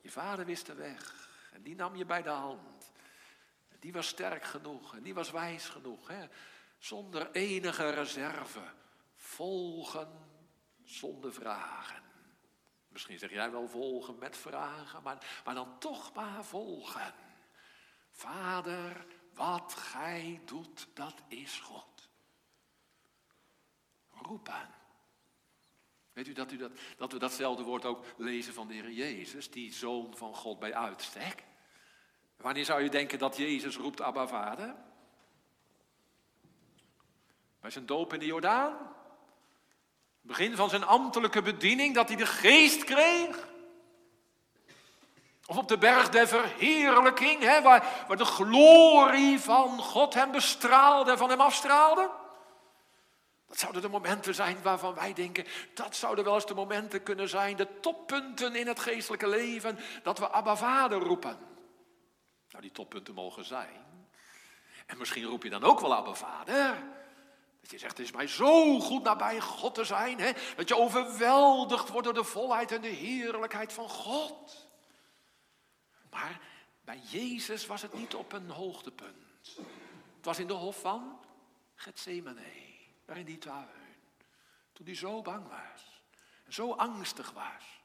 Je vader wist de weg en die nam je bij de hand. Die was sterk genoeg en die was wijs genoeg. Hè? Zonder enige reserve. Volgen zonder vragen. Misschien zeg jij wel volgen met vragen, maar, maar dan toch maar volgen. Vader, wat gij doet, dat is God. Roepen. Weet u dat, u dat, dat we datzelfde woord ook lezen van de Heer Jezus, die zoon van God bij uitstek? Wanneer zou je denken dat Jezus roept Abba Vader? Bij zijn doop in de Jordaan? Begin van zijn ambtelijke bediening, dat hij de geest kreeg? Of op de berg der verheerlijking, hè, waar, waar de glorie van God hem bestraalde en van hem afstraalde? Dat zouden de momenten zijn waarvan wij denken, dat zouden wel eens de momenten kunnen zijn, de toppunten in het geestelijke leven, dat we Abba Vader roepen. Nou, die toppunten mogen zijn. En misschien roep je dan ook wel Abba Vader. Dat je zegt, het is mij zo goed nabij God te zijn, hè? dat je overweldigd wordt door de volheid en de heerlijkheid van God. Maar bij Jezus was het niet op een hoogtepunt. Het was in de hof van Gethsemane in die tuin. Toen hij zo bang was. En zo angstig was.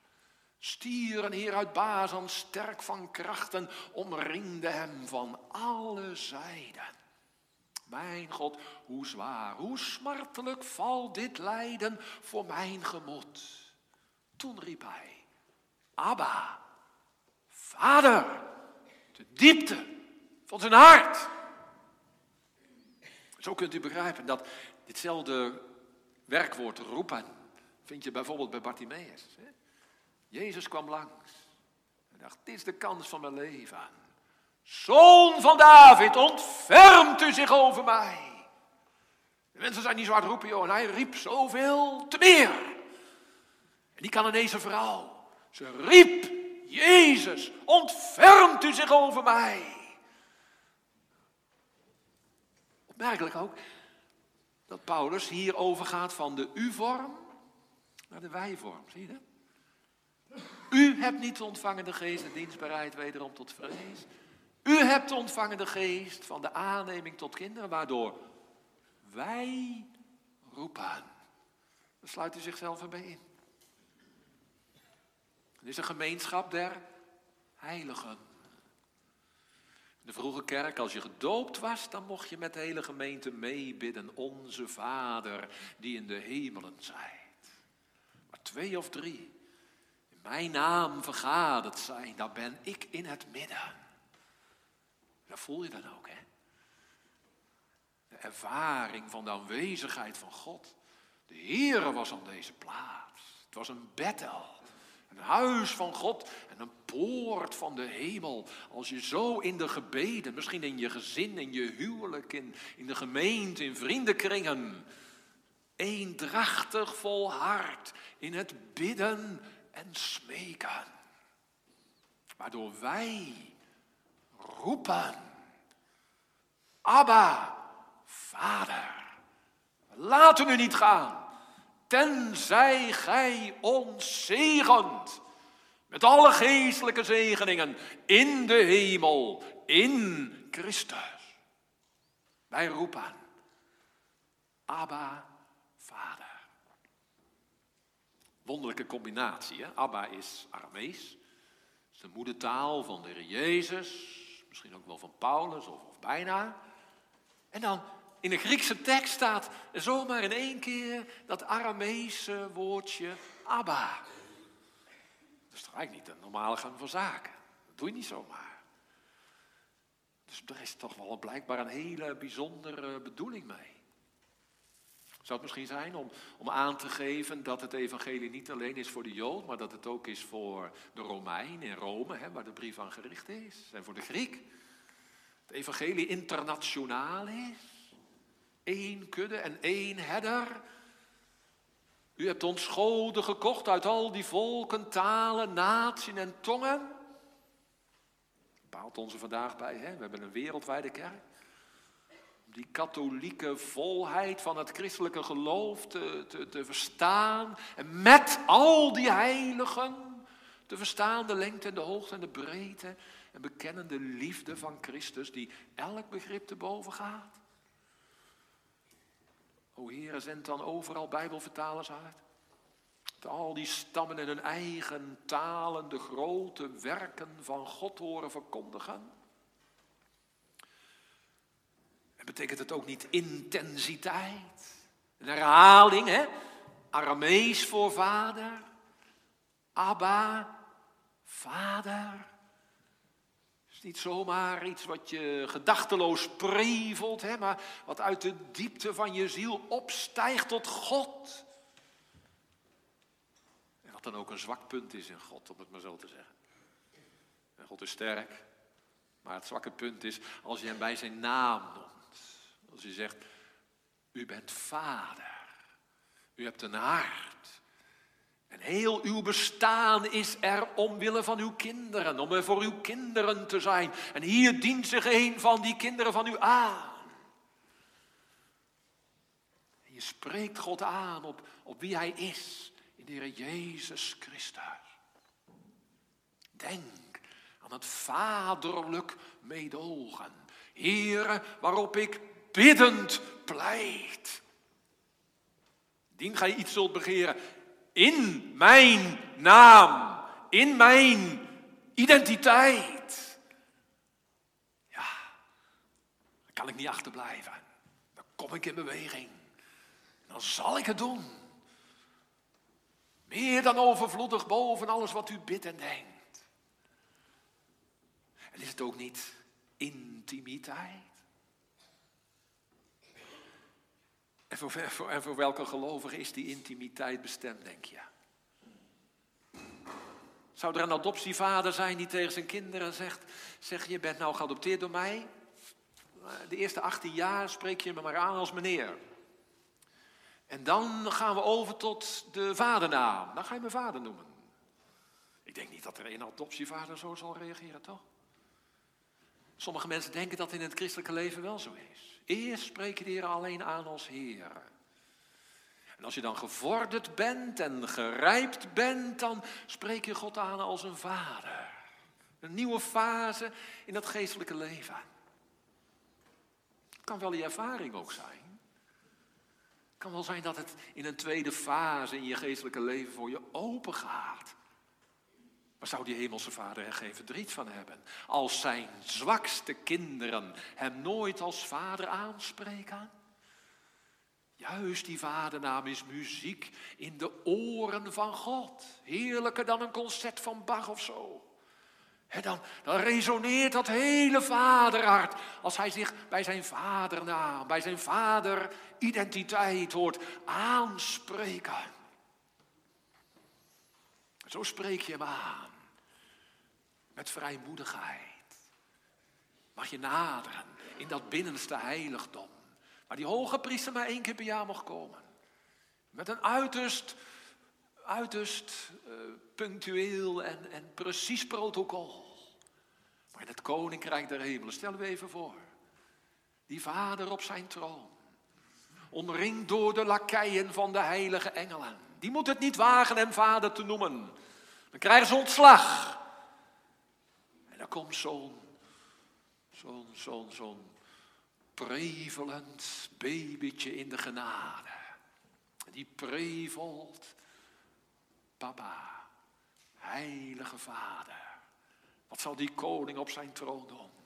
Stier en heer uit Bazan, sterk van krachten, omringde hem van alle zijden. Mijn God, hoe zwaar, hoe smartelijk valt dit lijden voor mijn gemoed. Toen riep hij, Abba, Vader, de diepte van zijn hart. Zo kunt u begrijpen dat Ditzelfde werkwoord roepen vind je bijvoorbeeld bij Bartimaeus. Jezus kwam langs en dacht, dit is de kans van mijn leven. Zoon van David, ontfermt u zich over mij. De mensen zijn niet zo hard roepen, joh. En hij riep zoveel te meer. En die een vrouw. Ze riep, Jezus, ontfermt u zich over mij. Opmerkelijk ook, dat Paulus hier overgaat van de u-vorm naar de wij-vorm. Zie je dat? U hebt niet ontvangen de geest en dienstbaarheid wederom tot vrees. U hebt ontvangen de geest van de aanneming tot kinderen, waardoor wij roepen. Dan sluit u zichzelf erbij in. Het is een gemeenschap der heiligen de vroege kerk, als je gedoopt was, dan mocht je met de hele gemeente meebidden. Onze Vader die in de hemelen zijt. Maar twee of drie in mijn naam vergaderd zijn, daar ben ik in het midden. Dat voel je dan ook, hè? De ervaring van de aanwezigheid van God. De Heere was aan deze plaats. Het was een Bethel. Een huis van God en een poort van de hemel. Als je zo in de gebeden, misschien in je gezin, in je huwelijk, in, in de gemeente, in vriendenkringen, eendrachtig vol hart in het bidden en smeken. Waardoor wij roepen, Abba, Vader, laten u niet gaan tenzij gij ons zegent met alle geestelijke zegeningen in de hemel, in Christus. Wij roepen, Abba, Vader. Wonderlijke combinatie, hè? Abba is Aramees, is de moedertaal van de Heer Jezus, misschien ook wel van Paulus of bijna. En dan in de Griekse tekst staat zomaar in één keer dat Arameese woordje Abba. Dat is eigenlijk niet de normale gang van zaken. Dat doe je niet zomaar. Dus er is toch wel blijkbaar een hele bijzondere bedoeling mee. Zou het misschien zijn om, om aan te geven dat het evangelie niet alleen is voor de Jood, maar dat het ook is voor de Romein in Rome, hè, waar de brief aan gericht is, en voor de Griek. Het evangelie internationaal is. Eén kudde en één herder. U hebt ons goden gekocht uit al die volken, talen, naties en tongen. Bepaalt onze vandaag bij, hè? we hebben een wereldwijde kerk. Die katholieke volheid van het christelijke geloof te, te, te verstaan. En met al die heiligen te verstaan de lengte en de hoogte en de breedte. En bekennen de liefde van Christus die elk begrip te boven gaat. O Heer, zend dan overal Bijbelvertalers uit. Dat al die stammen in hun eigen talen de grote werken van God horen verkondigen. En betekent het ook niet intensiteit? Een herhaling, hè? Aramees voor vader. Abba, vader. Is niet zomaar iets wat je gedachteloos prevelt, hè, maar wat uit de diepte van je ziel opstijgt tot God. En wat dan ook een zwak punt is in God, om het maar zo te zeggen. En God is sterk, maar het zwakke punt is als je hem bij zijn naam noemt. Als je zegt, u bent vader. U hebt een hart. En heel uw bestaan is er omwille van uw kinderen, om er voor uw kinderen te zijn. En hier dient zich een van die kinderen van u aan. Je spreekt God aan op, op wie Hij is, in de Heer Jezus Christus. Denk aan het vaderlijk meedogen. Here, waarop ik biddend pleit. Dien gij iets zult begeren in mijn naam, in mijn identiteit. Ja, dan kan ik niet achterblijven. Dan kom ik in beweging. Dan zal ik het doen. Meer dan overvloedig boven alles wat u bidt en denkt. En is het ook niet intimiteit? En voor, voor, en voor welke gelovige is die intimiteit bestemd, denk je? Zou er een adoptievader zijn die tegen zijn kinderen zegt: Zeg, je bent nou geadopteerd door mij. De eerste 18 jaar spreek je me maar aan als meneer. En dan gaan we over tot de vadernaam. Dan ga je me vader noemen. Ik denk niet dat er een adoptievader zo zal reageren, toch? Sommige mensen denken dat in het christelijke leven wel zo is. Eerst spreek je de alleen aan als Heer. En als je dan gevorderd bent en gerijpt bent, dan spreek je God aan als een vader. Een nieuwe fase in dat geestelijke leven. Het kan wel die ervaring ook zijn. Het kan wel zijn dat het in een tweede fase in je geestelijke leven voor je open gaat. Maar zou die hemelse vader er geen verdriet van hebben? Als zijn zwakste kinderen hem nooit als vader aanspreken? Juist die vadernaam is muziek in de oren van God. Heerlijker dan een concert van Bach of zo. dan, dan resoneert dat hele vaderhart als hij zich bij zijn vadernaam, bij zijn vaderidentiteit hoort aanspreken. Zo spreek je hem aan. Met vrijmoedigheid. Mag je naderen in dat binnenste heiligdom. Waar die hoge priester maar één keer per jaar mag komen. Met een uiterst, uiterst uh, punctueel en, en precies protocol. Maar in het koninkrijk der hemelen, stellen we even voor. Die vader op zijn troon. Omringd door de lakeien van de heilige engelen. Die moet het niet wagen hem vader te noemen. Dan krijgen ze ontslag. En dan komt zo'n, zo'n, zo'n, zo'n prevelend babytje in de genade. Die prevelt, papa, heilige vader. Wat zal die koning op zijn troon doen?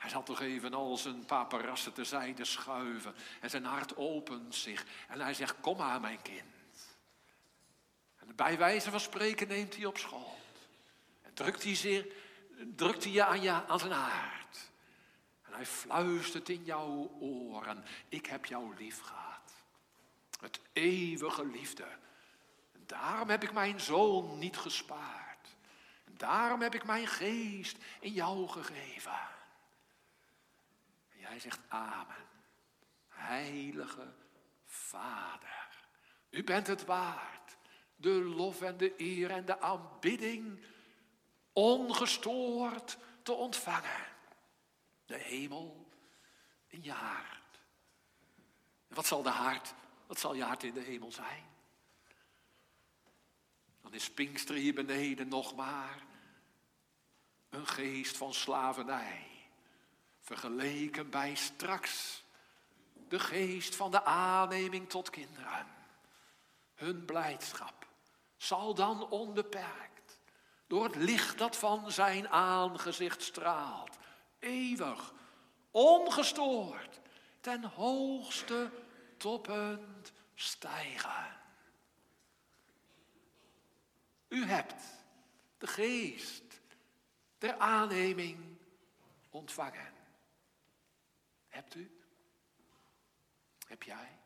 Hij zal toch even al zijn paparassen terzijde schuiven. En zijn hart opent zich. En hij zegt, kom maar mijn kind. En bij wijze van spreken neemt hij op schoot. En drukt hij, zich, drukt hij je aan, je aan zijn hart. En hij fluistert in jouw oren. Ik heb jou lief gehad. Het eeuwige liefde. En daarom heb ik mijn zoon niet gespaard. En daarom heb ik mijn geest in jou gegeven. Hij zegt amen. Heilige Vader, u bent het waard. De lof en de eer en de aanbidding ongestoord te ontvangen. De hemel in je hart. En wat zal de hart, wat zal je hart in de hemel zijn? Dan is Pinkster hier beneden nog maar een geest van slavernij. Vergeleken bij straks de geest van de aanneming tot kinderen. Hun blijdschap zal dan onbeperkt door het licht dat van zijn aangezicht straalt. Eeuwig, ongestoord, ten hoogste toppunt stijgen. U hebt de geest der aanneming ontvangen. Hebt u? Heb jij?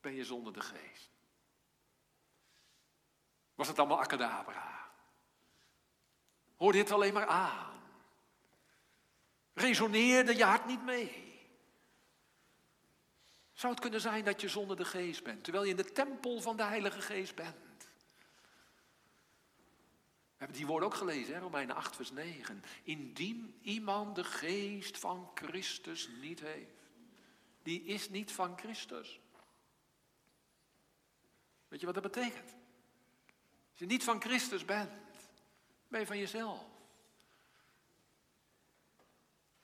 Ben je zonder de geest? Was het allemaal acadabra? Hoor dit alleen maar aan? Resoneerde je hart niet mee? Zou het kunnen zijn dat je zonder de geest bent, terwijl je in de tempel van de Heilige Geest bent? Hebben die woorden ook gelezen, hè? Romeinen 8, vers 9. Indien iemand de geest van Christus niet heeft, die is niet van Christus. Weet je wat dat betekent? Als je niet van Christus bent, ben je van jezelf.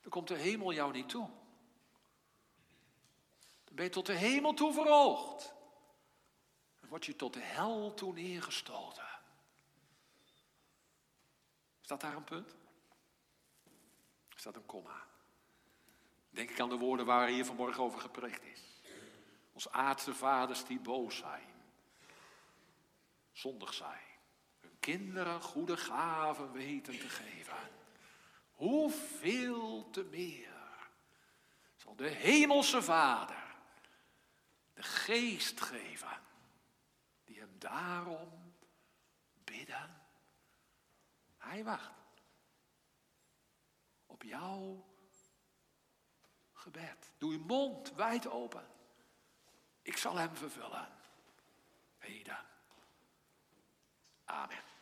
Dan komt de hemel jou niet toe. Dan ben je tot de hemel toe verhoogd. Dan word je tot de hel toe neergestoten. Staat daar een punt? Staat een komma? Denk ik aan de woorden waar hier vanmorgen over gepreekt is. Onze aardse vaders die boos zijn, zondig zijn, hun kinderen goede gaven weten te geven. Hoeveel te meer zal de hemelse Vader de geest geven die hem daarom bidden. Hij wacht op jouw gebed. Doe je mond wijd open. Ik zal hem vervullen. Heden. Amen.